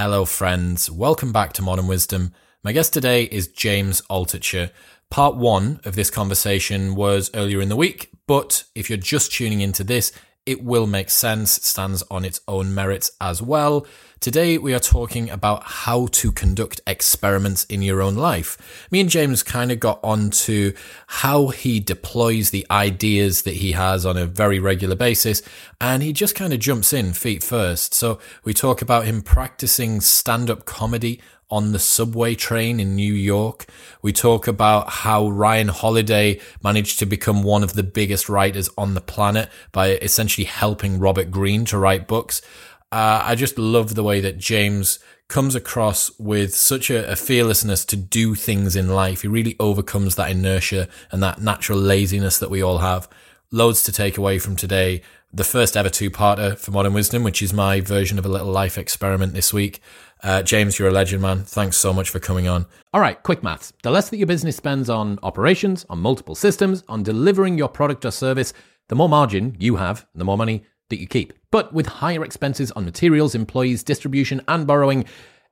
Hello, friends. Welcome back to Modern Wisdom. My guest today is James Altucher. Part one of this conversation was earlier in the week, but if you're just tuning into this, it will make sense, stands on its own merits as well. Today, we are talking about how to conduct experiments in your own life. Me and James kind of got on to how he deploys the ideas that he has on a very regular basis, and he just kind of jumps in feet first. So, we talk about him practicing stand up comedy on the subway train in New York. We talk about how Ryan Holiday managed to become one of the biggest writers on the planet by essentially helping Robert Greene to write books. Uh, I just love the way that James comes across with such a, a, fearlessness to do things in life. He really overcomes that inertia and that natural laziness that we all have. Loads to take away from today. The first ever two parter for Modern Wisdom, which is my version of a little life experiment this week. Uh, James, you're a legend, man. Thanks so much for coming on. All right, quick maths. The less that your business spends on operations, on multiple systems, on delivering your product or service, the more margin you have, the more money that you keep. But with higher expenses on materials, employees, distribution, and borrowing,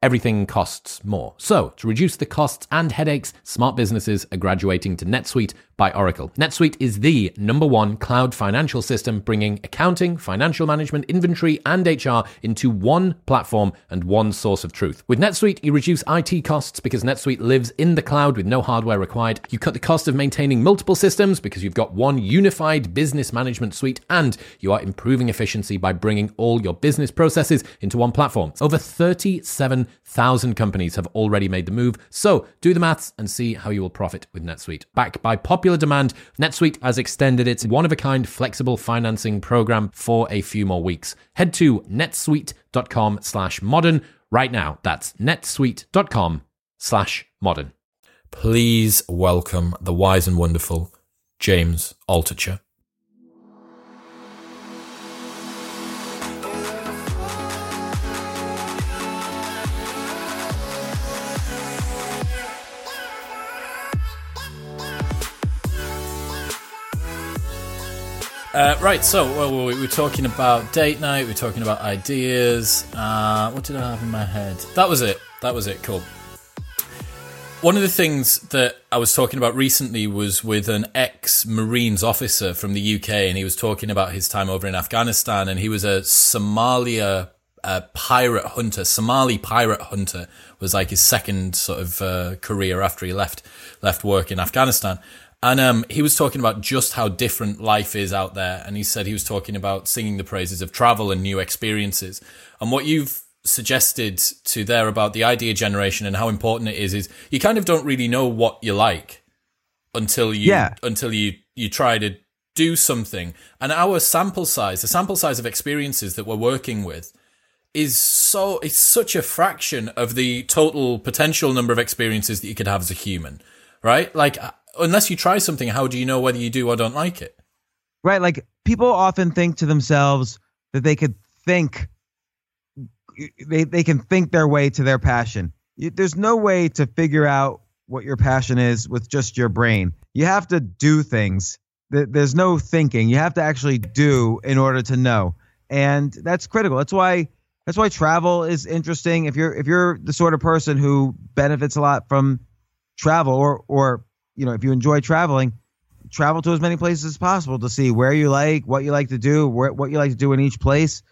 everything costs more. So, to reduce the costs and headaches, smart businesses are graduating to NetSuite by Oracle. NetSuite is the number one cloud financial system, bringing accounting, financial management, inventory, and HR into one platform and one source of truth. With NetSuite, you reduce IT costs because NetSuite lives in the cloud with no hardware required. You cut the cost of maintaining multiple systems because you've got one unified business management suite, and you are improving efficiency by bringing all your business processes into one platform. Over 37,000 companies have already made the move, so do the maths and see how you will profit with NetSuite. Backed by popular popular demand, NetSuite has extended its one of a kind flexible financing program for a few more weeks. Head to netsuite.com slash modern right now. That's netsuite.com slash modern. Please welcome the wise and wonderful James Altucher. Uh, right, so well, we were talking about date night, we are talking about ideas. Uh, what did I have in my head? That was it. That was it. Cool. One of the things that I was talking about recently was with an ex Marines officer from the UK, and he was talking about his time over in Afghanistan, and he was a Somalia uh, pirate hunter. Somali pirate hunter was like his second sort of uh, career after he left left work in Afghanistan. And um, he was talking about just how different life is out there. And he said he was talking about singing the praises of travel and new experiences. And what you've suggested to there about the idea generation and how important it is, is you kind of don't really know what you like until you, yeah. until you, you try to do something. And our sample size, the sample size of experiences that we're working with, is so it's such a fraction of the total potential number of experiences that you could have as a human, right? Like unless you try something, how do you know whether you do or don't like it? Right. Like people often think to themselves that they could think they they can think their way to their passion. There's no way to figure out what your passion is with just your brain. You have to do things. There's no thinking. You have to actually do in order to know, and that's critical. That's why that's why travel is interesting. If you're if you're the sort of person who benefits a lot from travel, or or you know, if you enjoy traveling, travel to as many places as possible to see where you like, what you like to do, where, what you like to do in each place.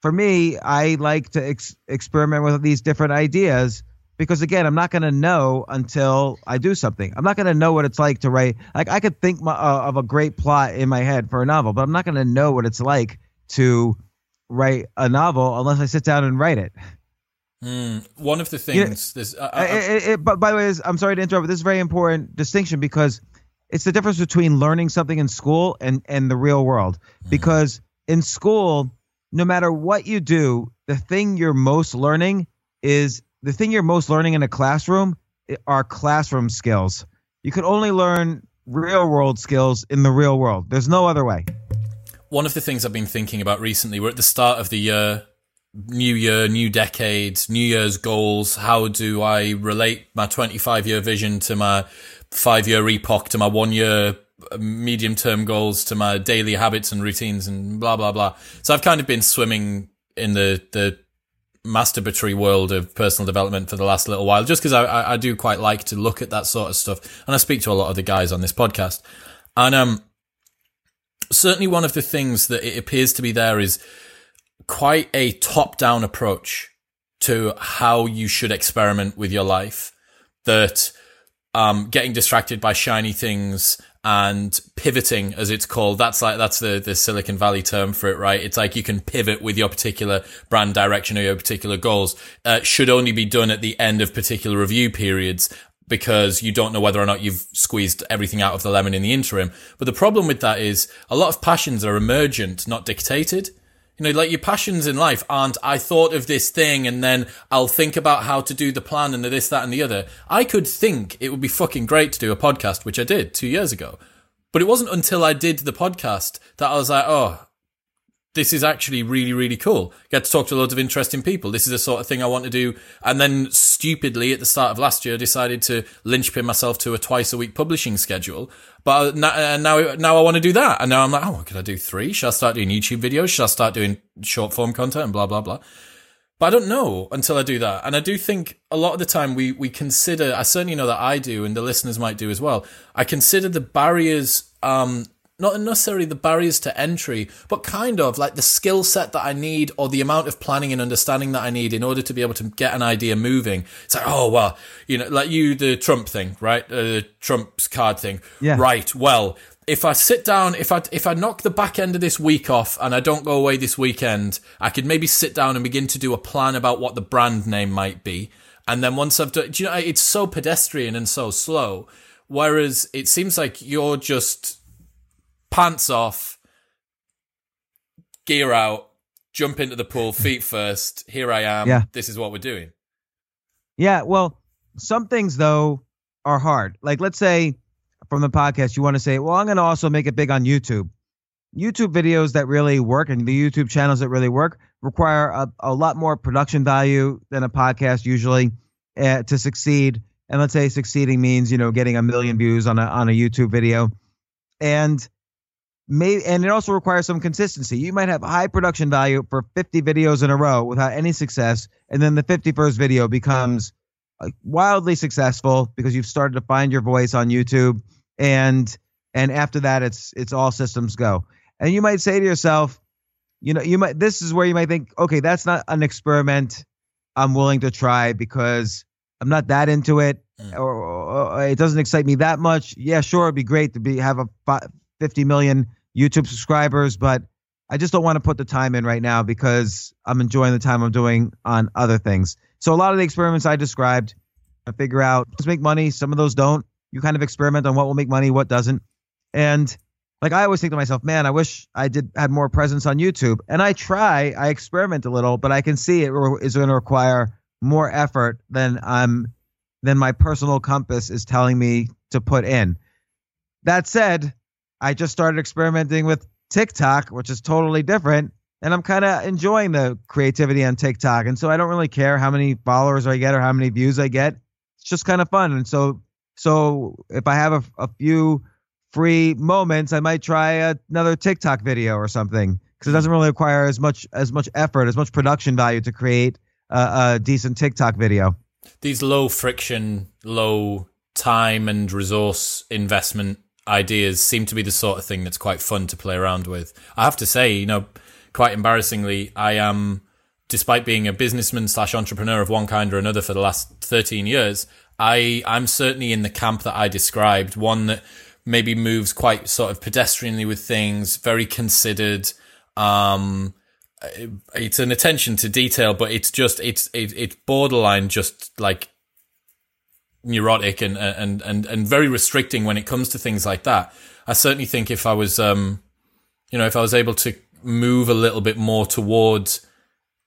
For me, I like to ex- experiment with these different ideas because again, I'm not going to know until I do something. I'm not going to know what it's like to write. Like I could think my, uh, of a great plot in my head for a novel, but I'm not going to know what it's like to write a novel unless I sit down and write it. Mm, one of the things, you know, uh, it, it, but by the way, I'm sorry to interrupt, but this is a very important distinction because it's the difference between learning something in school and and the real world. Mm. Because in school, no matter what you do, the thing you're most learning is the thing you're most learning in a classroom are classroom skills. You can only learn real world skills in the real world. There's no other way. One of the things I've been thinking about recently, we're at the start of the year new year, new decade, new year's goals. How do I relate my 25 year vision to my five year epoch, to my one year uh, medium term goals, to my daily habits and routines and blah, blah, blah. So I've kind of been swimming in the, the masturbatory world of personal development for the last little while, just because I, I, I do quite like to look at that sort of stuff, and I speak to a lot of the guys on this podcast, and um, certainly one of the things that it appears to be there is quite a top-down approach to how you should experiment with your life. That um, getting distracted by shiny things and pivoting, as it's called. That's like that's the the Silicon Valley term for it, right? It's like you can pivot with your particular brand direction or your particular goals. Uh, should only be done at the end of particular review periods because you don't know whether or not you've squeezed everything out of the lemon in the interim. But the problem with that is a lot of passions are emergent, not dictated. You know, like your passions in life aren't, I thought of this thing and then I'll think about how to do the plan and the this, that and the other. I could think it would be fucking great to do a podcast, which I did two years ago. But it wasn't until I did the podcast that I was like, oh, this is actually really, really cool. Get to talk to loads of interesting people. This is the sort of thing I want to do. And then stupidly at the start of last year, I decided to linchpin myself to a twice a week publishing schedule. But now, uh, now, now I want to do that. And now I'm like, oh, could I do three? Should I start doing YouTube videos? Should I start doing short form content and blah, blah, blah? But I don't know until I do that. And I do think a lot of the time we, we consider, I certainly know that I do and the listeners might do as well. I consider the barriers, um, not necessarily the barriers to entry, but kind of like the skill set that I need or the amount of planning and understanding that I need in order to be able to get an idea moving. It's like, oh, well, you know, like you, the Trump thing, right? Uh, the Trump's card thing. Yeah. Right. Well, if I sit down, if I if I knock the back end of this week off and I don't go away this weekend, I could maybe sit down and begin to do a plan about what the brand name might be. And then once I've done, you know, it's so pedestrian and so slow. Whereas it seems like you're just pants off, gear out, jump into the pool, feet first. Here I am. Yeah. This is what we're doing. Yeah, well, some things though are hard. Like let's say from the podcast you want to say, "Well, I'm going to also make it big on YouTube." YouTube videos that really work and the YouTube channels that really work require a, a lot more production value than a podcast usually uh, to succeed. And let's say succeeding means, you know, getting a million views on a on a YouTube video. And may and it also requires some consistency. You might have high production value for 50 videos in a row without any success, and then the 51st video becomes like, wildly successful because you've started to find your voice on YouTube, and and after that, it's it's all systems go. And you might say to yourself, you know, you might this is where you might think, okay, that's not an experiment I'm willing to try because I'm not that into it. Hmm. Or, or, or it doesn't excite me that much. Yeah, sure, it'd be great to be have a 50 million YouTube subscribers, but I just don't want to put the time in right now because I'm enjoying the time I'm doing on other things. So a lot of the experiments I described, I figure out let's make money. Some of those don't. You kind of experiment on what will make money, what doesn't. And like I always think to myself, man, I wish I did had more presence on YouTube. And I try, I experiment a little, but I can see it is going to require more effort than I'm than my personal compass is telling me to put in. That said, I just started experimenting with TikTok, which is totally different. And I'm kind of enjoying the creativity on TikTok. And so I don't really care how many followers I get or how many views I get. It's just kind of fun. And so, so if I have a, a few free moments, I might try another TikTok video or something because it doesn't really require as much as much effort, as much production value to create a, a decent TikTok video. These low friction, low time and resource investment ideas seem to be the sort of thing that's quite fun to play around with. I have to say, you know, quite embarrassingly, I am, despite being a businessman slash entrepreneur of one kind or another for the last 13 years, I, I'm certainly in the camp that I described, one that maybe moves quite sort of pedestrianly with things, very considered. Um, it's an attention to detail, but it's just, it's, it, it's borderline just like neurotic and, and, and, and very restricting when it comes to things like that. I certainly think if I was, um, you know, if I was able to move a little bit more towards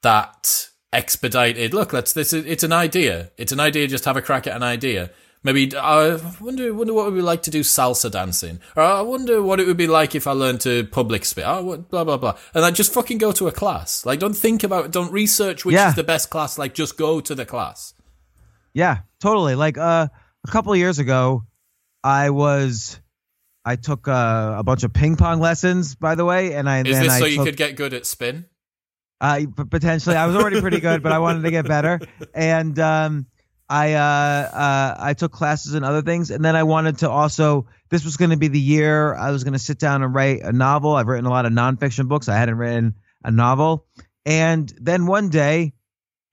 that expedited look, let's, this is, it's an idea. It's an idea. Just have a crack at an idea. Maybe I wonder wonder what it would be like to do salsa dancing, or I wonder what it would be like if I learned to public spit. Oh, what, blah blah blah, and I just fucking go to a class. Like, don't think about, don't research which Yeah. is the best class. Like, just go to the class. Yeah, totally. Like uh, a couple of years ago, I was, I took uh, a bunch of ping pong lessons, by the way, and I Is then this I so you took, could get good at spin? Uh, potentially, I was already pretty good, but I wanted to get better, and um, I uh, uh, I took classes and other things, and then I wanted to also. This was going to be the year I was going to sit down and write a novel. I've written a lot of nonfiction books. I hadn't written a novel, and then one day,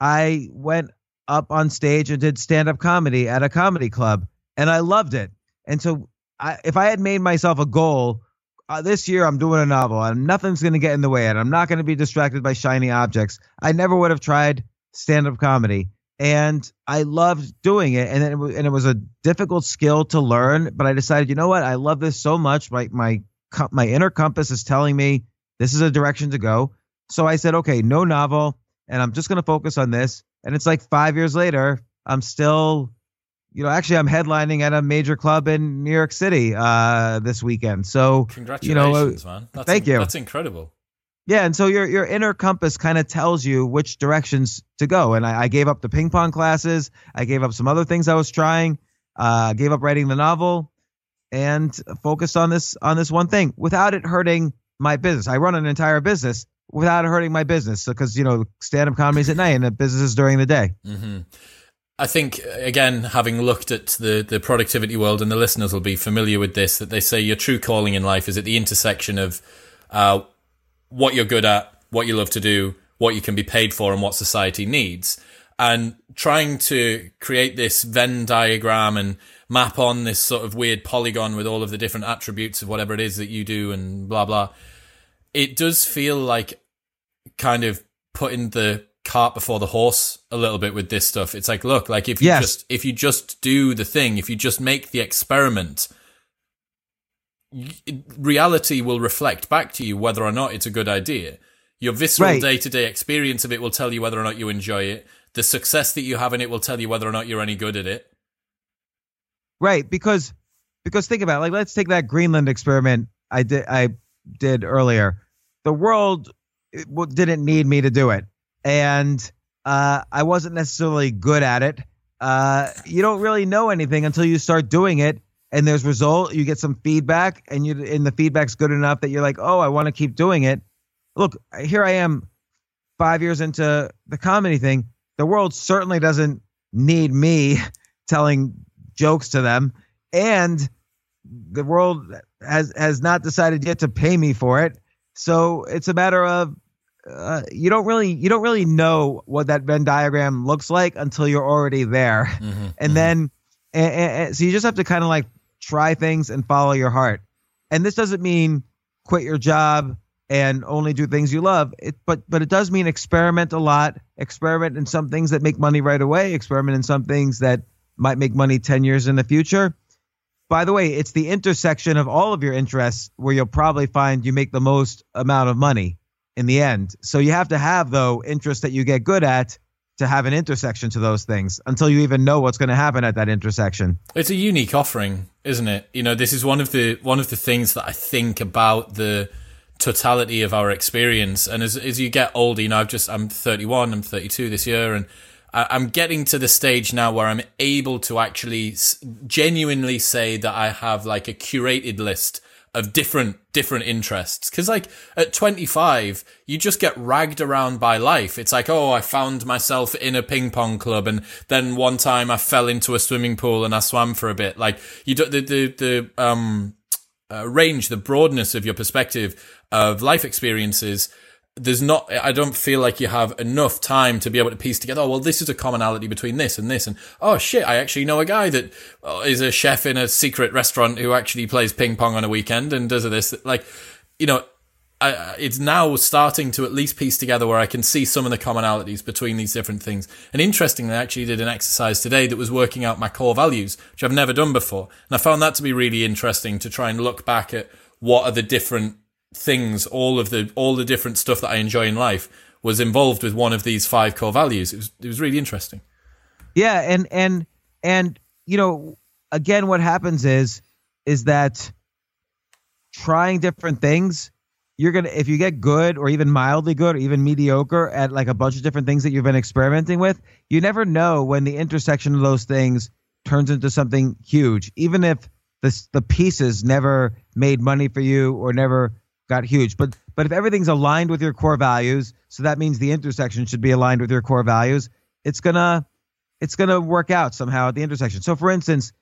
I went up on stage and did stand up comedy at a comedy club, and I loved it. And so, I, if I had made myself a goal uh, this year I'm doing a novel and nothing's going to get in the way and I'm not going to be distracted by shiny objects. I never would have tried stand up comedy and I loved doing it and it and it was a difficult skill to learn, but I decided, you know what? I love this so much. My my my inner compass is telling me this is a direction to go. So I said, okay, no novel and I'm just going to focus on this. And it's like 5 years later, I'm still you know, actually, I'm headlining at a major club in New York City uh, this weekend. So, congratulations, you know, man! That's thank in, you. That's incredible. Yeah, and so your your inner compass kind of tells you which directions to go. And I, I, gave up the ping pong classes. I gave up some other things I was trying. Uh, gave up writing the novel, and focused on this on this one thing without it hurting my business. I run an entire business without hurting my business because you know stand up comedy is at night and the business is during the day. Mm-hmm. I think again, having looked at the the productivity world, and the listeners will be familiar with this, that they say your true calling in life is at the intersection of uh, what you're good at, what you love to do, what you can be paid for, and what society needs. And trying to create this Venn diagram and map on this sort of weird polygon with all of the different attributes of whatever it is that you do and blah blah. It does feel like kind of putting the cart before the horse a little bit with this stuff. It's like, look, like if you yes. just if you just do the thing, if you just make the experiment, reality will reflect back to you whether or not it's a good idea. Your visceral day to day experience of it will tell you whether or not you enjoy it. The success that you have in it will tell you whether or not you're any good at it. Right, because because think about it, like let's take that Greenland experiment I did I did earlier. The world didn't need me to do it and uh, I wasn't necessarily good at it. Uh, you don't really know anything until you start doing it, and there's result. You get some feedback, and you and the feedback's good enough that you're like, oh, I want to keep doing it. Look, here I am, five years into the comedy thing. The world certainly doesn't need me telling jokes to them, and the world has has not decided yet to pay me for it. So it's a matter of uh, you don't really you don't really know what that Venn diagram looks like until you're already there, mm-hmm, and mm-hmm. then and, and, so you just have to kind of like try things and follow your heart. And this doesn't mean quit your job and only do things you love. It, but but it does mean experiment a lot. Experiment in some things that make money right away. Experiment in some things that might make money ten years in the future. By the way, it's the intersection of all of your interests where you'll probably find you make the most amount of money in the end. So you have to have though interests that you get good at to have an intersection to those things until you even know what's going to happen at that intersection. It's a unique offering, isn't it? You know, this is one of the one of the things that I think about the totality of our experience. And as as you get older, you know, I've just I'm 31, I'm 32 this year, and I'm getting to the stage now where I'm able to actually genuinely say that I have like a curated list of different different interests. Because like at 25 you just get ragged around by life. It's like oh i found myself in a ping pong club and then one time i fell into a swimming pool and i swam for a bit. Like you do the the, the um uh, range the broadness of your perspective of life experiences there's not i don't feel like you have enough time to be able to piece together oh well this is a commonality between this and this and oh shit i actually know a guy that uh, is a chef in a secret restaurant who actually plays ping pong on a weekend and does this like you know I, it's now starting to at least piece together where I can see some of the commonalities between these different things. And interestingly, I actually did an exercise today that was working out my core values, which I've never done before. And I found that to be really interesting to try and look back at what are the different things, all of the all the different stuff that I enjoy in life was involved with one of these five core values. It was it was really interesting. Yeah, and and and you know, again, what happens is is that trying different things, you're gonna if you get good or even mildly good or even mediocre at like a bunch of different things that you've been experimenting with, you never know when the intersection of those things turns into something huge, even if the the pieces never made money for you or never got huge. But but if everything's aligned with your core values, so that means the intersection should be aligned with your core values. It's gonna it's gonna work out somehow at the intersection. So for instance,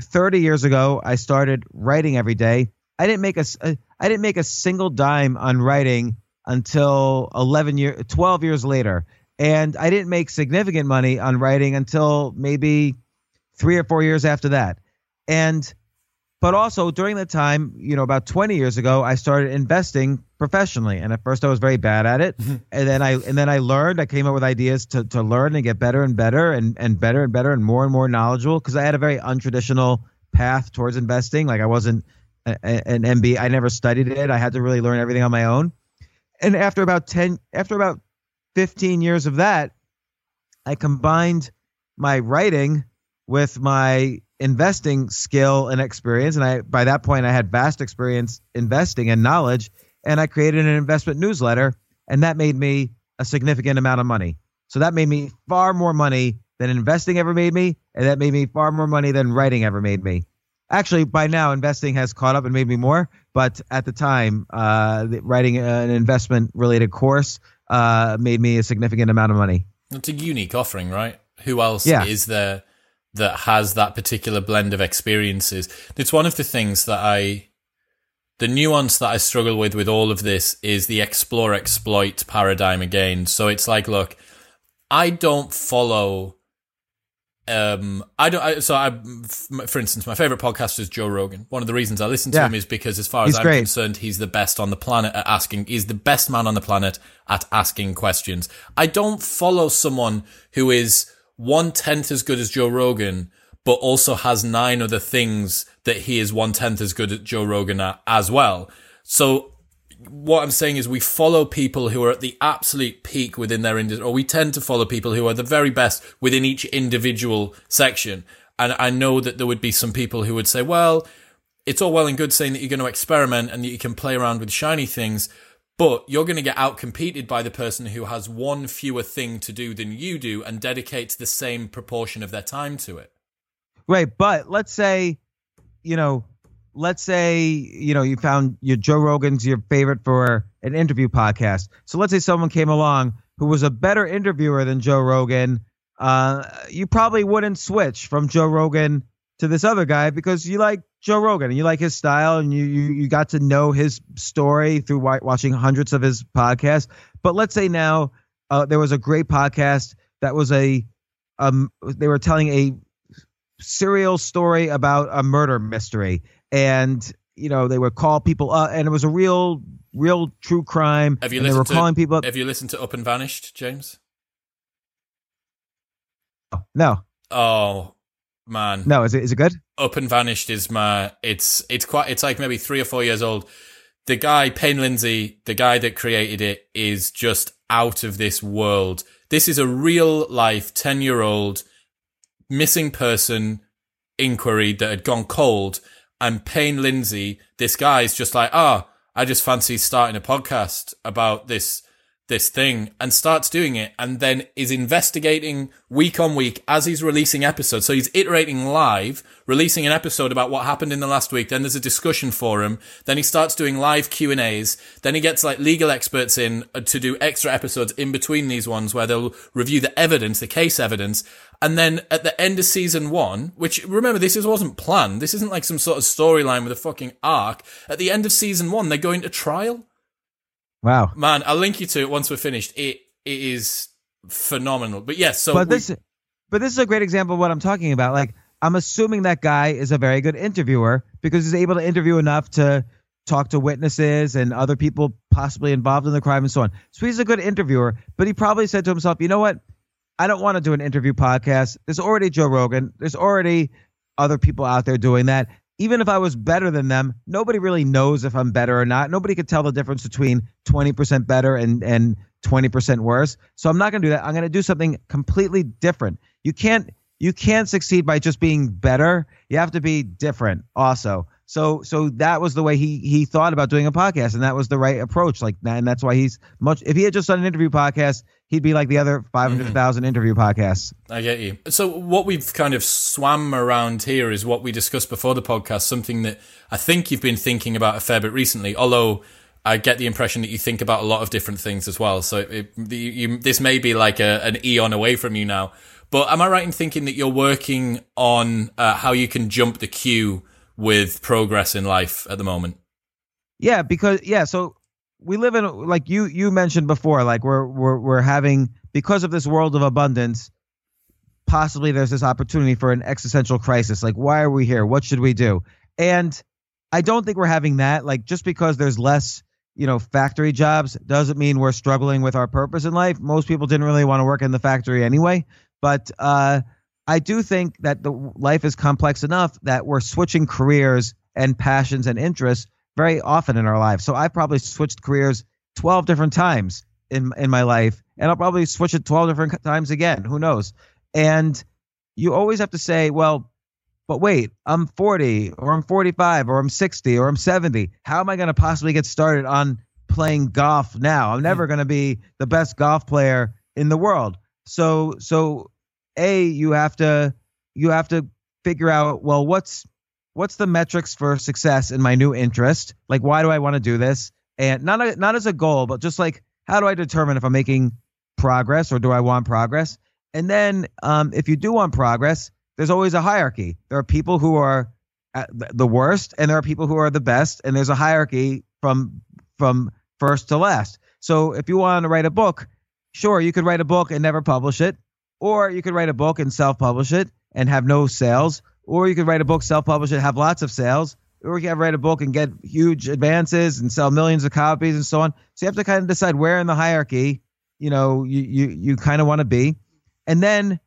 30 years ago, I started writing every day. I didn't make a uh, I didn't make a single dime on writing until 11 year 12 years later and I didn't make significant money on writing until maybe 3 or 4 years after that. And but also during the time, you know, about 20 years ago, I started investing professionally. And at first I was very bad at it. Mm-hmm. And then I and then I learned, I came up with ideas to to learn and get better and better and and better and better and more and more knowledgeable because I had a very untraditional path towards investing. Like I wasn't a, an MBA, I never studied it. I had to really learn everything on my own. And after about 10 after about 15 years of that, I combined my writing with my investing skill and experience and I by that point I had vast experience investing and knowledge and I created an investment newsletter and that made me a significant amount of money. So that made me far more money than investing ever made me and that made me far more money than writing ever made me. Actually, by now investing has caught up and made me more, but at the time, uh, writing an investment related course uh, made me a significant amount of money. It's a unique offering, right? Who else yeah. is there that has that particular blend of experiences? It's one of the things that I, the nuance that I struggle with with all of this is the explore exploit paradigm again. So it's like, look, I don't follow um i don't I, so i for instance my favorite podcast is joe rogan one of the reasons i listen to yeah. him is because as far as i'm great. concerned he's the best on the planet at asking he's the best man on the planet at asking questions i don't follow someone who is one tenth as good as joe rogan but also has nine other things that he is one tenth as good at joe rogan at as well so what I'm saying is we follow people who are at the absolute peak within their industry, or we tend to follow people who are the very best within each individual section. And I know that there would be some people who would say, well, it's all well and good saying that you're going to experiment and that you can play around with shiny things, but you're going to get outcompeted by the person who has one fewer thing to do than you do and dedicates the same proportion of their time to it. Right. But let's say, you know, let's say you know you found your Joe Rogan's your favorite for an interview podcast. So let's say someone came along who was a better interviewer than Joe Rogan. Uh, you probably wouldn't switch from Joe Rogan to this other guy because you like Joe Rogan and you like his style and you you, you got to know his story through watching hundreds of his podcasts. But let's say now uh, there was a great podcast that was a um they were telling a serial story about a murder mystery and you know they would call people up, and it was a real, real true crime. Have you listened they were to, calling people up. Have you listened to Up and Vanished, James? No. Oh man. No, is it is it good? Up and Vanished is my. It's it's quite. It's like maybe three or four years old. The guy Payne Lindsay, the guy that created it, is just out of this world. This is a real life ten year old missing person inquiry that had gone cold and Payne Lindsay, this guy is just like, ah, oh, I just fancy starting a podcast about this this thing and starts doing it and then is investigating week on week as he's releasing episodes. So he's iterating live, releasing an episode about what happened in the last week. Then there's a discussion forum. Then he starts doing live Q and A's. Then he gets like legal experts in uh, to do extra episodes in between these ones where they'll review the evidence, the case evidence. And then at the end of season one, which remember, this is, wasn't planned. This isn't like some sort of storyline with a fucking arc. At the end of season one, they're going to trial. Wow, man! I'll link you to it once we're finished. It it is phenomenal. But yes, so but we, this but this is a great example of what I'm talking about. Like I'm assuming that guy is a very good interviewer because he's able to interview enough to talk to witnesses and other people possibly involved in the crime and so on. So he's a good interviewer, but he probably said to himself, "You know what? I don't want to do an interview podcast. There's already Joe Rogan. There's already other people out there doing that even if I was better than them, nobody really knows if I'm better or not. Nobody could tell the difference between 20% better and, and 20% worse. So I'm not going to do that. I'm going to do something completely different. You can't you can't succeed by just being better. You have to be different also. So so that was the way he he thought about doing a podcast and that was the right approach like and that's why he's much if he had just done an interview podcast he'd be like the other 500,000 mm-hmm. interview podcasts. I get you. So what we've kind of swam around here is what we discussed before the podcast, something that I think you've been thinking about a fair bit recently, although I get the impression that you think about a lot of different things as well. So it, you, you, this may be like a, an eon away from you now. But am I right in thinking that you're working on uh, how you can jump the queue with progress in life at the moment? Yeah, because yeah, so we live in like you you mentioned before, like we're we're we're having because of this world of abundance, possibly there's this opportunity for an existential crisis. Like, why are we here? What should we do? And I don't think we're having that. Like, just because there's less, you know, factory jobs doesn't mean we're struggling with our purpose in life. Most people didn't really want to work in the factory anyway. But uh, I do think that the life is complex enough that we're switching careers and passions and interests very often in our lives. So I've probably switched careers 12 different times in in my life, and I'll probably switch it 12 different times again. Who knows? And you always have to say, well, but wait, I'm 40 or I'm 45 or I'm 60 or I'm 70. How am I going to possibly get started on playing golf now? I'm hmm. never going to be the best golf player in the world. So so a you have to you have to figure out well what's what's the metrics for success in my new interest? Like why do I want to do this? And not a, not as a goal, but just like how do I determine if I'm making progress or do I want progress? And then um, if you do want progress, there's always a hierarchy. There are people who are the worst, and there are people who are the best, and there's a hierarchy from from first to last. So if you want to write a book, sure, you could write a book and never publish it, or you could write a book and self-publish it and have no sales, or you could write a book, self-publish it, have lots of sales, or you can write a book and get huge advances and sell millions of copies and so on. So you have to kind of decide where in the hierarchy, you know, you you you kind of want to be. And then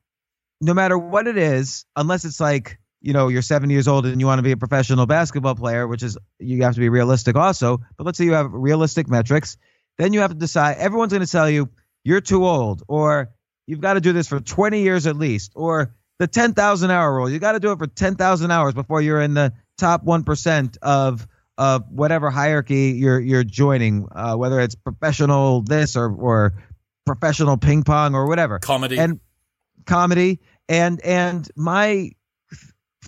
no matter what it is, unless it's like, you know, you're seven years old and you want to be a professional basketball player, which is you have to be realistic also. But let's say you have realistic metrics, then you have to decide. Everyone's going to tell you you're too old, or you've got to do this for 20 years at least, or the 10,000 hour rule. You got to do it for 10,000 hours before you're in the top one percent of of whatever hierarchy you're you're joining, uh, whether it's professional this or or professional ping pong or whatever. Comedy. And comedy. And and my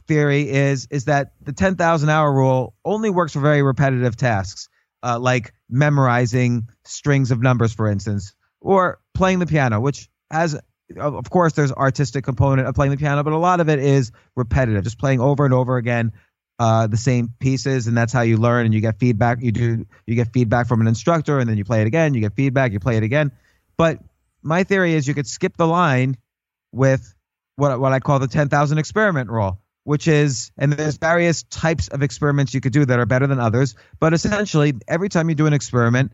theory is is that the 10,000 hour rule only works for very repetitive tasks uh, like memorizing strings of numbers for instance or playing the piano which has of course there's artistic component of playing the piano but a lot of it is repetitive just playing over and over again uh, the same pieces and that's how you learn and you get feedback you do you get feedback from an instructor and then you play it again you get feedback you play it again. But my theory is you could skip the line with what what I call the 10,000 experiment rule, which is and there's various types of experiments you could do that are better than others, but essentially every time you do an experiment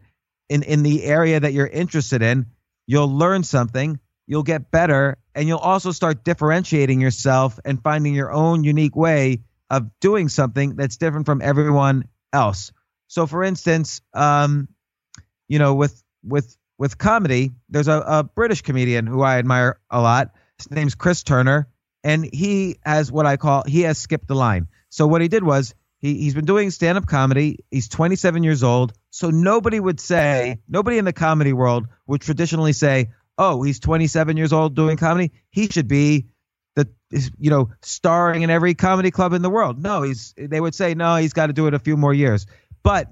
in in the area that you're interested in, you'll learn something, you'll get better, and you'll also start differentiating yourself and finding your own unique way of doing something that's different from everyone else. So for instance, um, you know, with with with comedy, there's a, a British comedian who I admire a lot his name's Chris Turner, and he has what I call he has skipped the line. So what he did was he he's been doing stand up comedy. He's 27 years old, so nobody would say nobody in the comedy world would traditionally say, "Oh, he's 27 years old doing comedy. He should be the you know starring in every comedy club in the world." No, he's they would say, "No, he's got to do it a few more years." But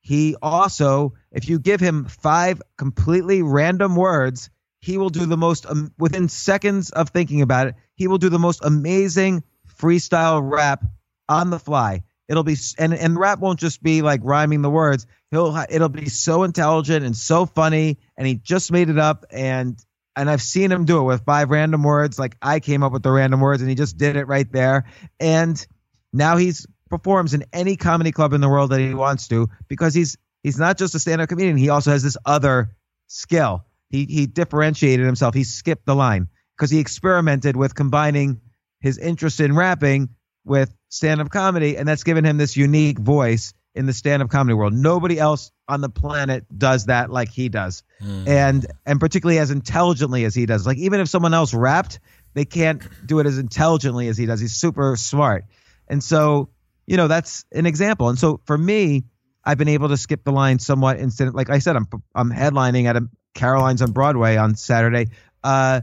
he also, if you give him five completely random words he will do the most um, within seconds of thinking about it. He will do the most amazing freestyle rap on the fly. It'll be and and rap won't just be like rhyming the words. He'll it'll be so intelligent and so funny, and he just made it up. And and I've seen him do it with five random words. Like I came up with the random words, and he just did it right there. And now he's performs in any comedy club in the world that he wants to because he's he's not just a stand-up comedian. He also has this other skill. He he differentiated himself. He skipped the line because he experimented with combining his interest in rapping with stand-up comedy, and that's given him this unique voice in the stand-up comedy world. Nobody else on the planet does that like he does, mm. and and particularly as intelligently as he does. Like even if someone else rapped, they can't do it as intelligently as he does. He's super smart, and so you know that's an example. And so for me, I've been able to skip the line somewhat instead. Like I said, I'm I'm headlining at a Caroline's on Broadway on Saturday. Uh,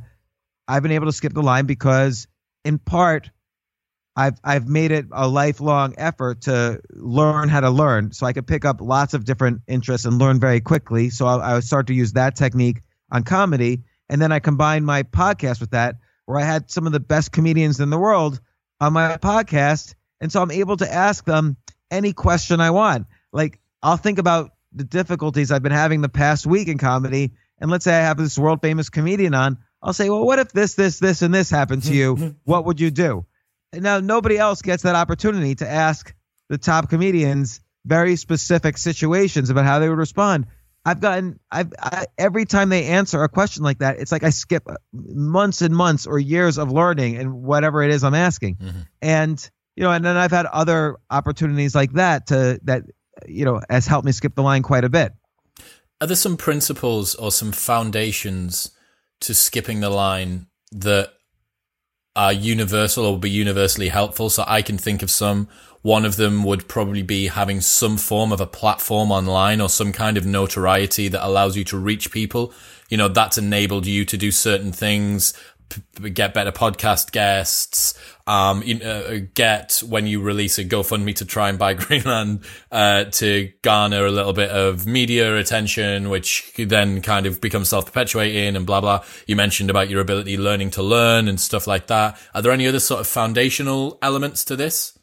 I've been able to skip the line because, in part, I've I've made it a lifelong effort to learn how to learn, so I could pick up lots of different interests and learn very quickly. So I, I would start to use that technique on comedy, and then I combined my podcast with that, where I had some of the best comedians in the world on my podcast, and so I'm able to ask them any question I want. Like I'll think about the difficulties I've been having the past week in comedy, and let's say I have this world famous comedian on. I'll say, well, what if this, this, this, and this happened to you? what would you do? Now nobody else gets that opportunity to ask the top comedians very specific situations about how they would respond. I've gotten I've I, every time they answer a question like that, it's like I skip months and months or years of learning and whatever it is I'm asking. Mm-hmm. And you know, and then I've had other opportunities like that to that you know has helped me skip the line quite a bit. Are there some principles or some foundations to skipping the line that are universal or will be universally helpful. So I can think of some. One of them would probably be having some form of a platform online or some kind of notoriety that allows you to reach people. You know, that's enabled you to do certain things, get better podcast guests, um, you know, uh, get when you release a GoFundMe to try and buy Greenland, uh, to garner a little bit of media attention, which then kind of becomes self-perpetuating and blah, blah. You mentioned about your ability learning to learn and stuff like that. Are there any other sort of foundational elements to this?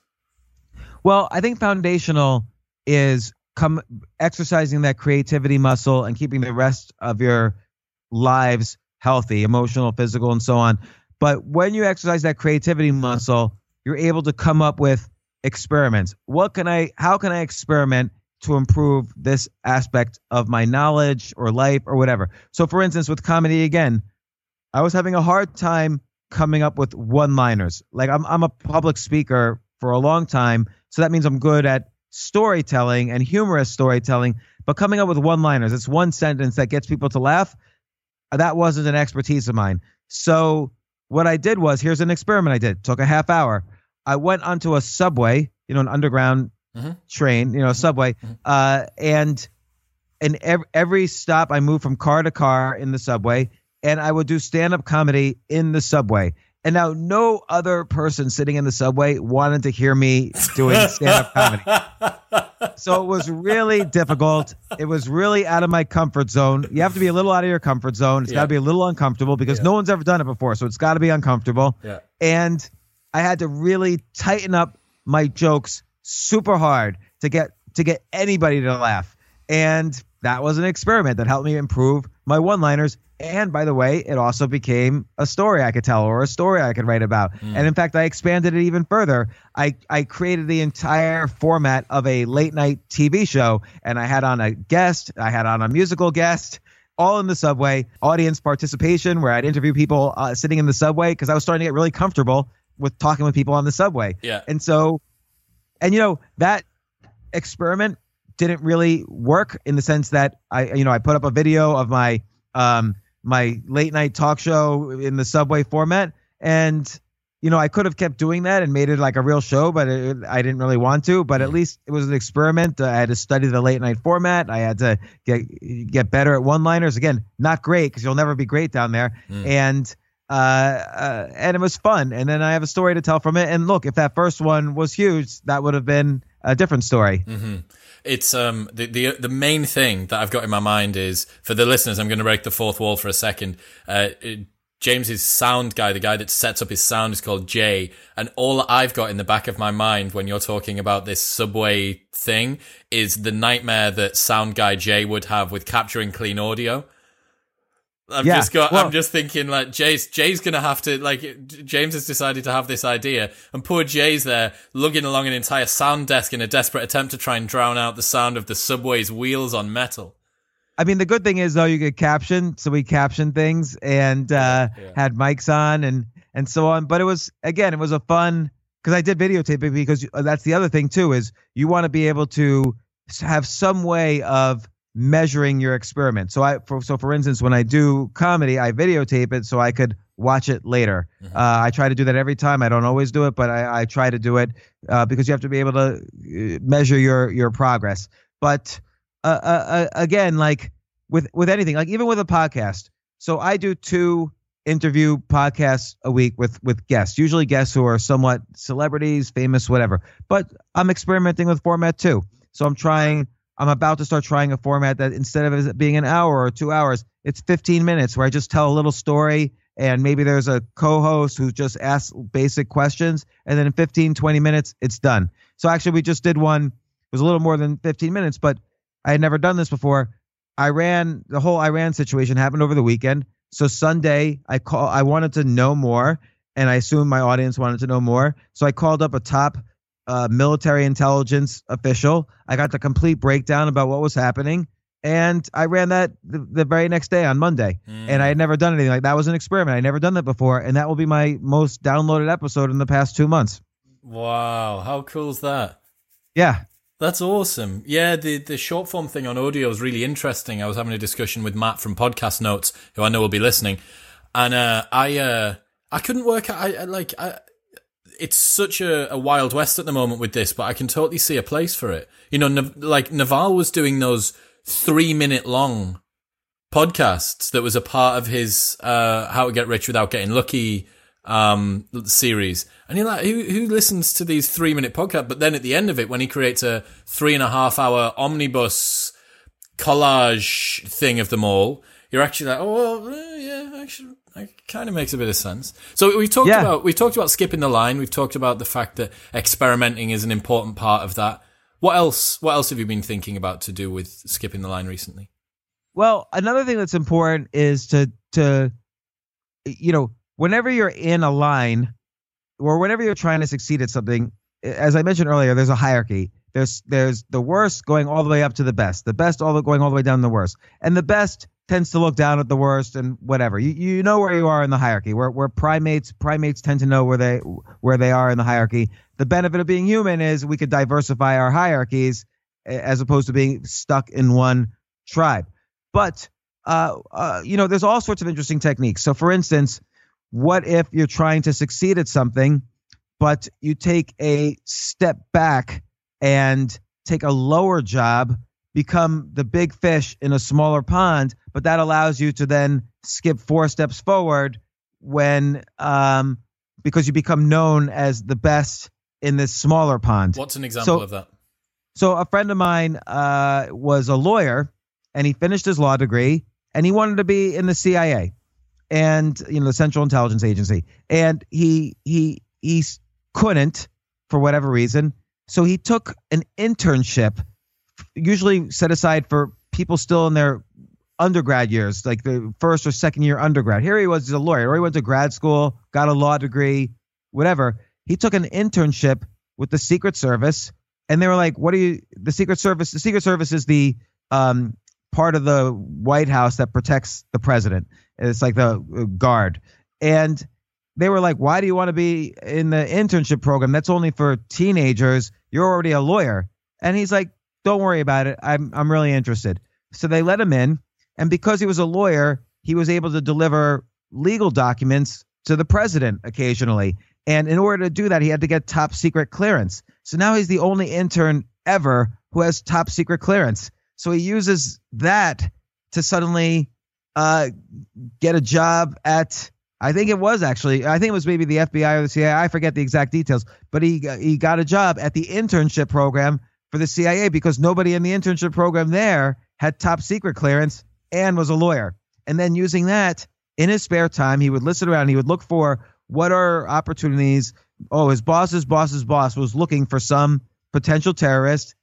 Well, I think foundational is come exercising that creativity muscle and keeping the rest of your lives healthy, emotional, physical, and so on. But when you exercise that creativity muscle, you're able to come up with experiments. What can I, how can I experiment to improve this aspect of my knowledge or life or whatever? So, for instance, with comedy again, I was having a hard time coming up with one liners. Like, I'm, I'm a public speaker for a long time. So that means I'm good at storytelling and humorous storytelling, but coming up with one liners, it's one sentence that gets people to laugh that wasn't an expertise of mine. So what I did was here's an experiment I did. Took a half hour. I went onto a subway, you know, an underground mm-hmm. train, you know, a subway, mm-hmm. uh, and and every, every stop I moved from car to car in the subway, and I would do stand up comedy in the subway. And now no other person sitting in the subway wanted to hear me doing stand up comedy. So it was really difficult. It was really out of my comfort zone. You have to be a little out of your comfort zone. It's yeah. got to be a little uncomfortable because yeah. no one's ever done it before. So it's got to be uncomfortable. Yeah. And I had to really tighten up my jokes super hard to get to get anybody to laugh. And that was an experiment that helped me improve my one-liners and by the way, it also became a story I could tell or a story I could write about. Mm. And in fact, I expanded it even further. I, I created the entire format of a late night TV show, and I had on a guest, I had on a musical guest, all in the subway, audience participation, where I'd interview people uh, sitting in the subway because I was starting to get really comfortable with talking with people on the subway. Yeah. And so, and you know, that experiment didn't really work in the sense that I, you know, I put up a video of my, um, my late night talk show in the subway format. And you know i could have kept doing that and made it like a real show but it, i didn't really want to. But at mm. least it was an experiment. I had to study the late night format. I had to get get better at one liners again not great because you'll never be great down there. Mm. and uh, uh, and it was fun. And then i have a story to tell from it. And look if that first one was huge that would have been a different story. Mm-hmm it's um the, the the main thing that I've got in my mind is for the listeners. I'm going to break the fourth wall for a second. Uh, James's sound guy, the guy that sets up his sound, is called Jay. And all I've got in the back of my mind when you're talking about this subway thing is the nightmare that sound guy Jay would have with capturing clean audio. I've yeah, just got. Well, I'm just thinking like Jay's. Jay's gonna have to like. James has decided to have this idea, and poor Jay's there lugging along an entire sound desk in a desperate attempt to try and drown out the sound of the subway's wheels on metal. I mean, the good thing is though you get caption, so we captioned things and uh, yeah. had mics on and and so on. But it was again, it was a fun because I did videotape it because that's the other thing too is you want to be able to have some way of measuring your experiment. So I for, so for instance, when I do comedy, I videotape it so I could watch it later. Mm-hmm. Uh, I try to do that every time. I don't always do it, but I, I try to do it uh, because you have to be able to uh, measure your your progress. But uh, uh, uh, again, like with with anything, like even with a podcast, so I do two interview podcasts a week with with guests, usually guests who are somewhat celebrities, famous, whatever. But I'm experimenting with format too. So I'm trying. I'm about to start trying a format that instead of it being an hour or two hours, it's 15 minutes where I just tell a little story and maybe there's a co-host who just asks basic questions and then in 15 20 minutes it's done. So actually we just did one. It was a little more than 15 minutes but i had never done this before. Iran the whole iran situation happened over the weekend. So sunday i call i wanted to know more and i assumed my audience wanted to know more. So i called up a top uh, military intelligence official i got the complete breakdown about what was happening and I ran that the, the very next day on Monday, mm. and I had never done anything like that. Was an experiment. I never done that before, and that will be my most downloaded episode in the past two months. Wow, how cool is that? Yeah, that's awesome. Yeah, the the short form thing on audio is really interesting. I was having a discussion with Matt from Podcast Notes, who I know will be listening, and uh, I uh, I couldn't work out. I, I like I, it's such a, a, wild west at the moment with this, but I can totally see a place for it. You know, like Naval was doing those three minute long podcasts that was a part of his uh, How to Get Rich Without Getting Lucky um, series. And you're like, who, who listens to these three minute podcasts? But then at the end of it, when he creates a three and a half hour omnibus collage thing of them all, you're actually like, oh, well, yeah, actually, it kind of makes a bit of sense. So we've talked yeah. about we've talked about skipping the line. We've talked about the fact that experimenting is an important part of that. What else? What else have you been thinking about to do with skipping the line recently? Well, another thing that's important is to to you know whenever you're in a line or whenever you're trying to succeed at something, as I mentioned earlier, there's a hierarchy. There's there's the worst going all the way up to the best, the best all the going all the way down to the worst, and the best tends to look down at the worst and whatever. You you know where you are in the hierarchy. Where where primates primates tend to know where they where they are in the hierarchy. The benefit of being human is we could diversify our hierarchies as opposed to being stuck in one tribe. But uh, uh, you know, there's all sorts of interesting techniques. So, for instance, what if you're trying to succeed at something, but you take a step back and take a lower job become the big fish in a smaller pond, but that allows you to then skip four steps forward when um, because you become known as the best in this smaller pond. What's an example so, of that? So a friend of mine uh, was a lawyer, and he finished his law degree, and he wanted to be in the CIA, and you know the Central Intelligence Agency, and he he he couldn't for whatever reason, so he took an internship usually set aside for people still in their undergrad years, like the first or second year undergrad. Here he was, he's a lawyer, or he went to grad school, got a law degree, whatever. He took an internship with the Secret Service, and they were like, "What are you?" The Secret Service. The Secret Service is the um, part of the White House that protects the president. It's like the uh, guard, and they were like, "Why do you want to be in the internship program? That's only for teenagers. You're already a lawyer." And he's like, don't worry about it. I'm I'm really interested. So they let him in, and because he was a lawyer, he was able to deliver legal documents to the president occasionally. And in order to do that, he had to get top secret clearance. So now he's the only intern ever who has top secret clearance. So he uses that to suddenly uh, get a job at I think it was actually I think it was maybe the FBI or the CIA. I forget the exact details, but he he got a job at the internship program for the CIA because nobody in the internship program there had top secret clearance and was a lawyer. And then using that in his spare time, he would listen around. He would look for what are opportunities. Oh, his boss's boss's boss was looking for some potential terrorist.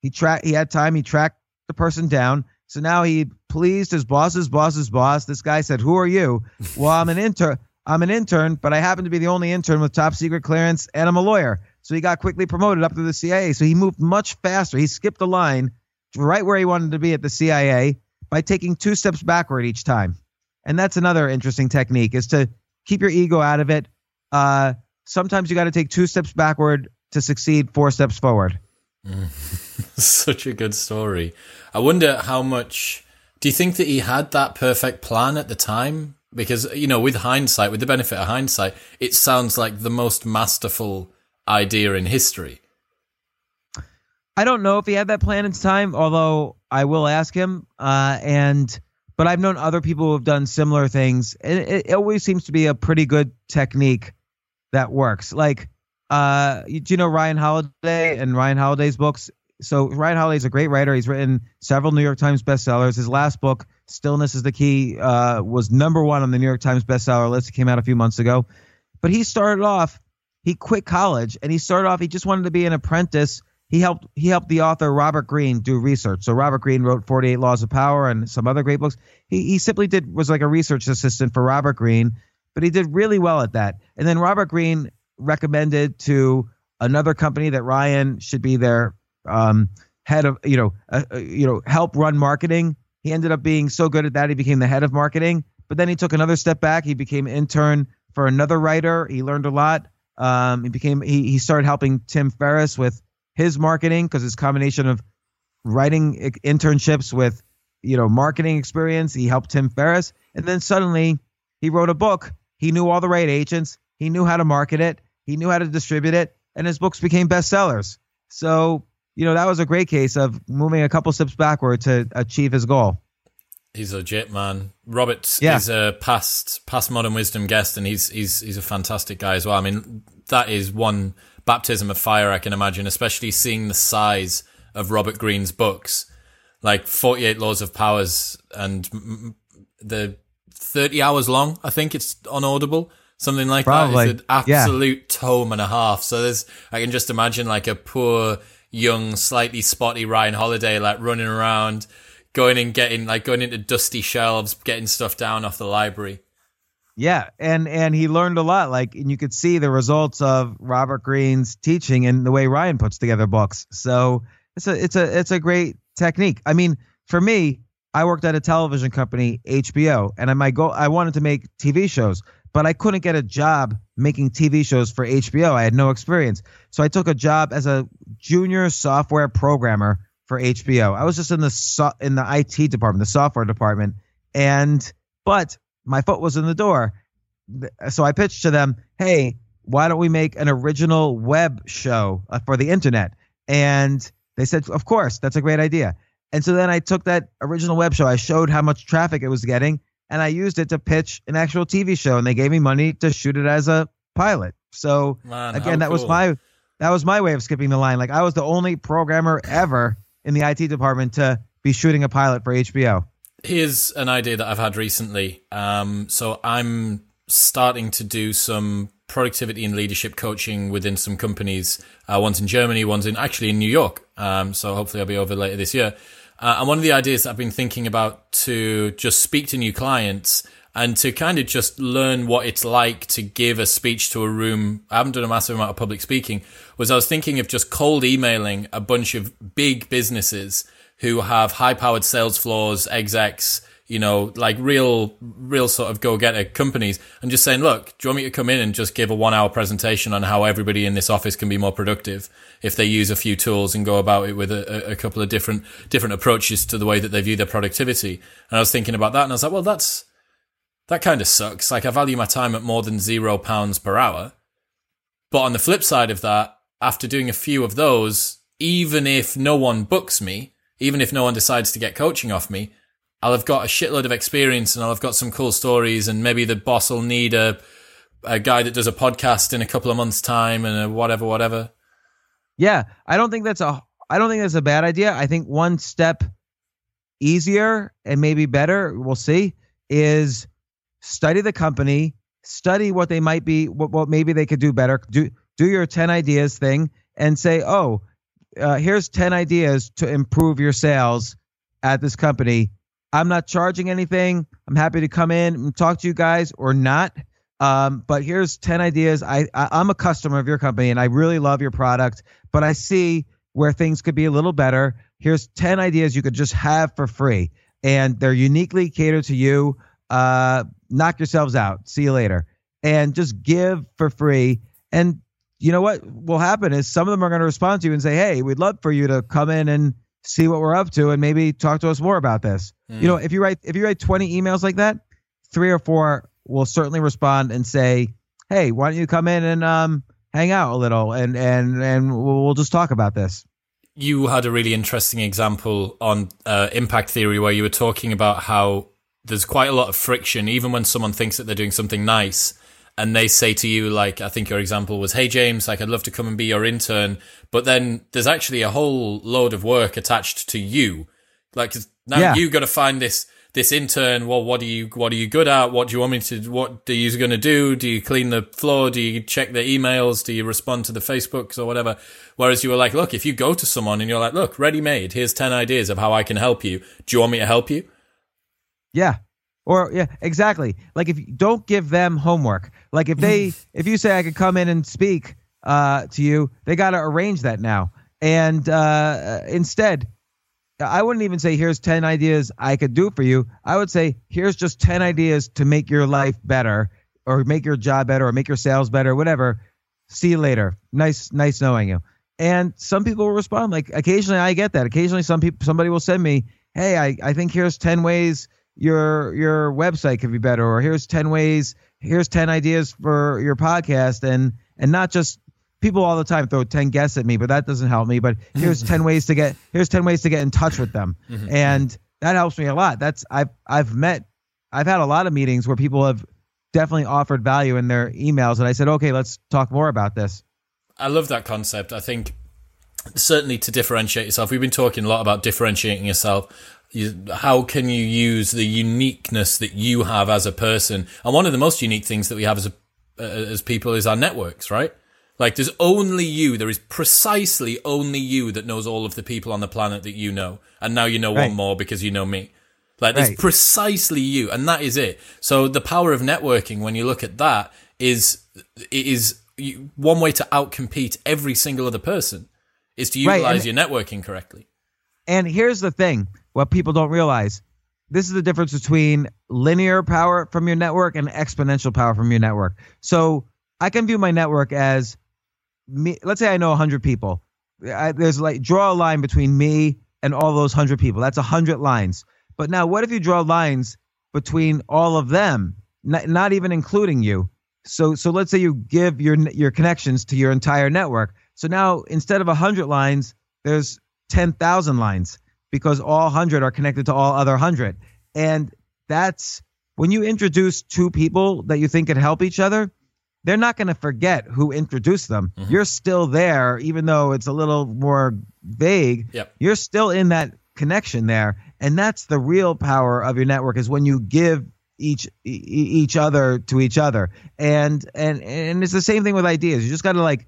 He tracked. He had time. He tracked the person down. So now he pleased his boss's boss's boss. This guy said, "Who are you?" well, I'm an intern. I'm an intern, but I happen to be the only intern with top secret clearance, and I'm a lawyer. So he got quickly promoted up to the CIA. So he moved much faster. He skipped the line right where he wanted to be at the CIA by taking two steps backward each time. And that's another interesting technique is to keep your ego out of it. Uh, sometimes you got to take two steps backward to succeed four steps forward. Such a good story. I wonder how much. Do you think that he had that perfect plan at the time? Because, you know, with hindsight, with the benefit of hindsight, it sounds like the most masterful idea in history. I don't know if he had that plan in time, although I will ask him. Uh, and but I've known other people who have done similar things. It, it always seems to be a pretty good technique that works. Like, uh, do you know Ryan Holiday and Ryan Holiday's books? So Ryan Holiday is a great writer. He's written several New York Times bestsellers. His last book, Stillness is the Key, uh, was number one on the New York Times bestseller list. It came out a few months ago. But he started off, he quit college and he started off, he just wanted to be an apprentice. He helped he helped the author Robert Greene do research. So Robert Greene wrote 48 Laws of Power and some other great books. He he simply did was like a research assistant for Robert Greene, but he did really well at that. And then Robert Greene recommended to another company that Ryan should be their um, head of, you know, uh, uh, you know, help run marketing. He ended up being so good at that he became the head of marketing. But then he took another step back. He became intern for another writer. He learned a lot. Um, he became he he started helping Tim Ferriss with his marketing because his combination of writing internships with you know marketing experience. He helped Tim Ferriss, and then suddenly he wrote a book. He knew all the right agents. He knew how to market it. He knew how to distribute it, and his books became bestsellers. So you know that was a great case of moving a couple steps backward to achieve his goal. He's a jet man. Robert yeah. is a past past modern wisdom guest, and he's he's he's a fantastic guy as well. I mean, that is one baptism of fire I can imagine, especially seeing the size of Robert Greene's books, like Forty Eight Laws of Powers, and the thirty hours long. I think it's on Audible something like Probably. that. It's an absolute yeah. tome and a half. So there's, I can just imagine like a poor, young, slightly spotty Ryan Holiday, like running around, going and getting, like going into dusty shelves, getting stuff down off the library. Yeah, and and he learned a lot. Like, and you could see the results of Robert Greene's teaching and the way Ryan puts together books. So it's a it's a it's a great technique. I mean, for me, I worked at a television company, HBO, and I my goal I wanted to make TV shows but I couldn't get a job making TV shows for HBO. I had no experience. So I took a job as a junior software programmer for HBO. I was just in the so- in the IT department, the software department, and but my foot was in the door. So I pitched to them, "Hey, why don't we make an original web show uh, for the internet?" And they said, "Of course, that's a great idea." And so then I took that original web show. I showed how much traffic it was getting, and I used it to pitch an actual TV show, and they gave me money to shoot it as a pilot. So Man, again, that cool. was my that was my way of skipping the line. Like I was the only programmer ever in the IT department to be shooting a pilot for HBO. Here's an idea that I've had recently. Um, so I'm starting to do some productivity and leadership coaching within some companies. Uh, one's in Germany, one's in actually in New York. Um, so hopefully I'll be over later this year. Uh, and one of the ideas I've been thinking about to just speak to new clients and to kind of just learn what it's like to give a speech to a room. I haven't done a massive amount of public speaking. Was I was thinking of just cold emailing a bunch of big businesses who have high powered sales floors, execs, you know, like real, real sort of go getter companies and just saying, look, do you want me to come in and just give a one hour presentation on how everybody in this office can be more productive if they use a few tools and go about it with a, a couple of different, different approaches to the way that they view their productivity. And I was thinking about that and I was like, well, that's, that kind of sucks. Like I value my time at more than zero pounds per hour. But on the flip side of that, after doing a few of those, even if no one books me, even if no one decides to get coaching off me, I'll have got a shitload of experience and I'll have got some cool stories and maybe the boss will need a, a guy that does a podcast in a couple of months time and whatever, whatever. Yeah. I don't think that's a, I don't think that's a bad idea. I think one step easier and maybe better, we'll see, is study the company, study what they might be, what, what maybe they could do better. Do, do your 10 ideas thing and say, oh, uh, here's 10 ideas to improve your sales at this company I'm not charging anything. I'm happy to come in and talk to you guys or not. Um, but here's 10 ideas. I, I am a customer of your company and I really love your product, but I see where things could be a little better. Here's 10 ideas you could just have for free and they're uniquely catered to you. Uh, knock yourselves out. See you later. And just give for free. And you know what will happen is some of them are going to respond to you and say, Hey, we'd love for you to come in and see what we're up to and maybe talk to us more about this. Mm. You know, if you write if you write 20 emails like that, three or four will certainly respond and say, "Hey, why don't you come in and um hang out a little and and and we'll just talk about this." You had a really interesting example on uh, impact theory where you were talking about how there's quite a lot of friction, even when someone thinks that they're doing something nice and they say to you, like, I think your example was, Hey, James, like, I'd love to come and be your intern. But then there's actually a whole load of work attached to you. Like, now Yeah. you got to find this, this intern. Well, what are you, what are you good at? What do you want me to, what are you going to do? Do you clean the floor? Do you check the emails? Do you respond to the Facebooks or whatever? Whereas you were like, look, if you go to someone and you're like, look, ready made, here's 10 ideas of how I can help you. Do you want me to help you? Yeah. Or yeah, exactly. Like if you don't give them homework. Like if they if you say I could come in and speak uh to you, they got to arrange that now. And uh instead, I wouldn't even say here's 10 ideas I could do for you. I would say here's just 10 ideas to make your life better or make your job better or make your sales better, whatever. See you later. Nice nice knowing you. And some people will respond like occasionally I get that. Occasionally some people somebody will send me, "Hey, I I think here's 10 ways your your website could be better or here's 10 ways here's 10 ideas for your podcast. And and not just people all the time throw 10 guests at me but that doesn't help me. But here's 10 ways to get here's 10 ways to get in touch with them. Mm-hmm. And that helps me a lot. That's i've i've met i've had a lot of meetings where people have definitely offered value in their emails and i said okay let's talk more about this. I love that concept. I think certainly to differentiate yourself, we've been talking a lot about differentiating yourself. You, how can you use the uniqueness that you have as a person? And one of the most unique things that we have as a, uh, as people is our networks, right? Like there's only you. There is precisely only you that knows all of the people on the planet that you know. And now you know Right. one more because you know me. Like there's Right. precisely you, and that is it. So the power of networking, when you look at that, is it is one way to outcompete every single other person is to Right, utilize and- your networking correctly. And here's the thing what people don't realize this is the difference between linear power from your network and exponential power from your network. So I can view my network as me. Let's say I know 100 people. I, there's like draw a line between me and all those 100 people. That's 100 lines. But now, what if you draw lines between all of them, not, not even including you? So, so let's say you give your your connections to your entire network. So now, instead of 100 lines, there's 10,000 lines because all 100 are connected to all other 100. And that's when you introduce two people that you think could help each other, they're not going to forget who introduced them. Mm-hmm. You're still there, even though it's a little more vague. Yep. You're still in that connection there. And that's the real power of your network is when you give each each other to each other. And and and it's the same thing with ideas. You just got to like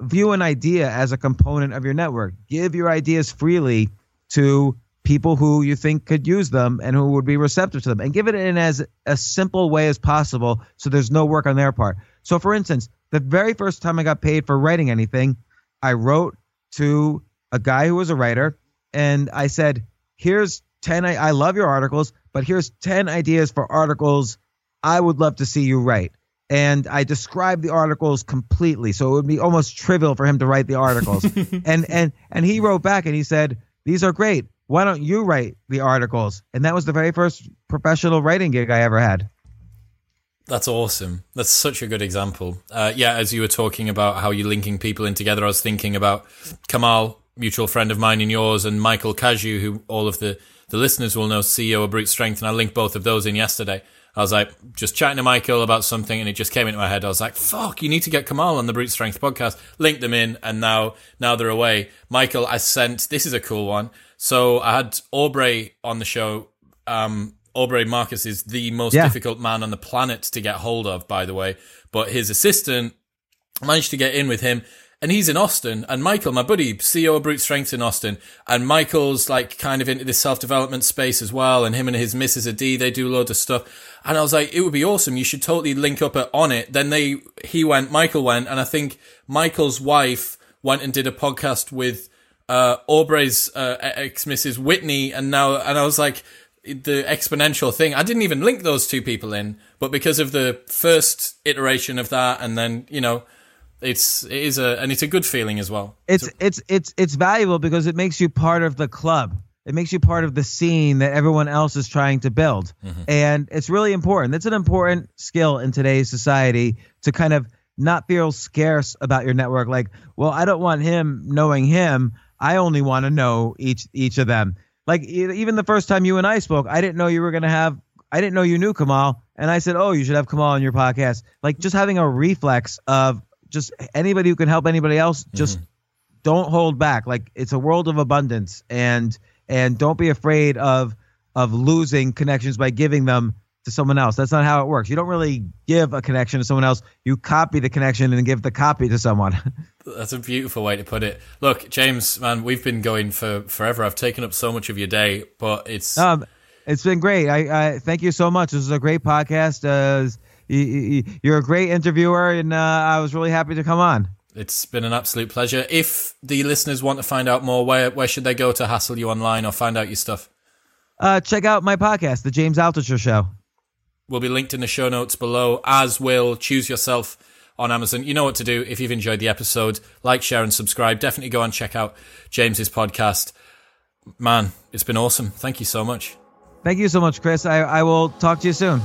view an idea as a component of your network. Give your ideas freely to people who you think could use them and who would be receptive to them and give it in as a simple way as possible so there's no work on their part. So for instance, the very first time I got paid for writing anything, I wrote to a guy who was a writer and I said, "Here's 10 I, I love your articles, but here's 10 ideas for articles I would love to see you write." And I described the articles completely, so it would be almost trivial for him to write the articles. and and and he wrote back and he said, "These are great. Why don't you write the articles?" And that was the very first professional writing gig I ever had. That's awesome. That's such a good example. Uh, yeah, as you were talking about how you're linking people in together, I was thinking about Kamal, mutual friend of mine and yours, and Michael Caju, who all of the, the listeners will know, CEO of Brute Strength, and I linked both of those in yesterday. I was like, just chatting to Michael about something, and it just came into my head. I was like, fuck, you need to get Kamal on the Brute Strength podcast. Linked them in, and now, now they're away. Michael, I sent, this is a cool one. So I had Aubrey on the show, um, Aubrey Marcus is the most Yeah. difficult man on the planet to get hold of, by the way. But his assistant managed to get in with him. And he's in Austin. And Michael, my buddy, CEO of Brute Strength in Austin. And Michael's like kind of into this self development space as well. And him and his missus Adi, they do loads of stuff. And I was like, it would be awesome. You should totally link up on it. Then they, he went, Michael went. And I think Michael's wife went and did a podcast with, uh, Aubrey's, uh, ex Mrs. Whitney. And now, and I was like, the exponential thing. I didn't even link those two people in, but because of the first iteration of that, and then you know, it's it is a and it's a good feeling as well. It's it's it's it's valuable because it makes you part of the club. It makes you part of the scene that everyone else is trying to build. Mm-hmm. And it's really important. It's an important skill in today's society to kind of not feel scarce about your network like, well, I don't want him knowing him. I only want to know each each of them. Like even the first time you and I spoke, I didn't know you were going to have I didn't know you knew Kamal, and I said, oh, you should have Kamal on your podcast. Like just having a reflex of just anybody who can help anybody else, just mm-hmm. don't hold back. Like it's a world of abundance, and and don't be afraid of of losing connections by giving them to someone else. That's not how it works. You don't really give a connection to someone else. You copy the connection and give the copy to someone. That's a beautiful way to put it. Look, James, man, we've been going for forever. I've taken up so much of your day, but it's um, it's been great. I, I thank you so much. This is a great podcast. Uh, you, are a great interviewer, and uh, I was really happy to come on. It's been an absolute pleasure. If the listeners want to find out more, where where should they go to hassle you online or find out your stuff? Uh, check out my podcast, The James Altucher Show will be linked in the show notes below, as will Choose Yourself on Amazon. You know what to do if you've enjoyed the episode. Like, share, and subscribe. Definitely go and check out James's podcast. Man, it's been awesome. Thank you so much. Thank you so much, Chris. I, I will talk to you soon.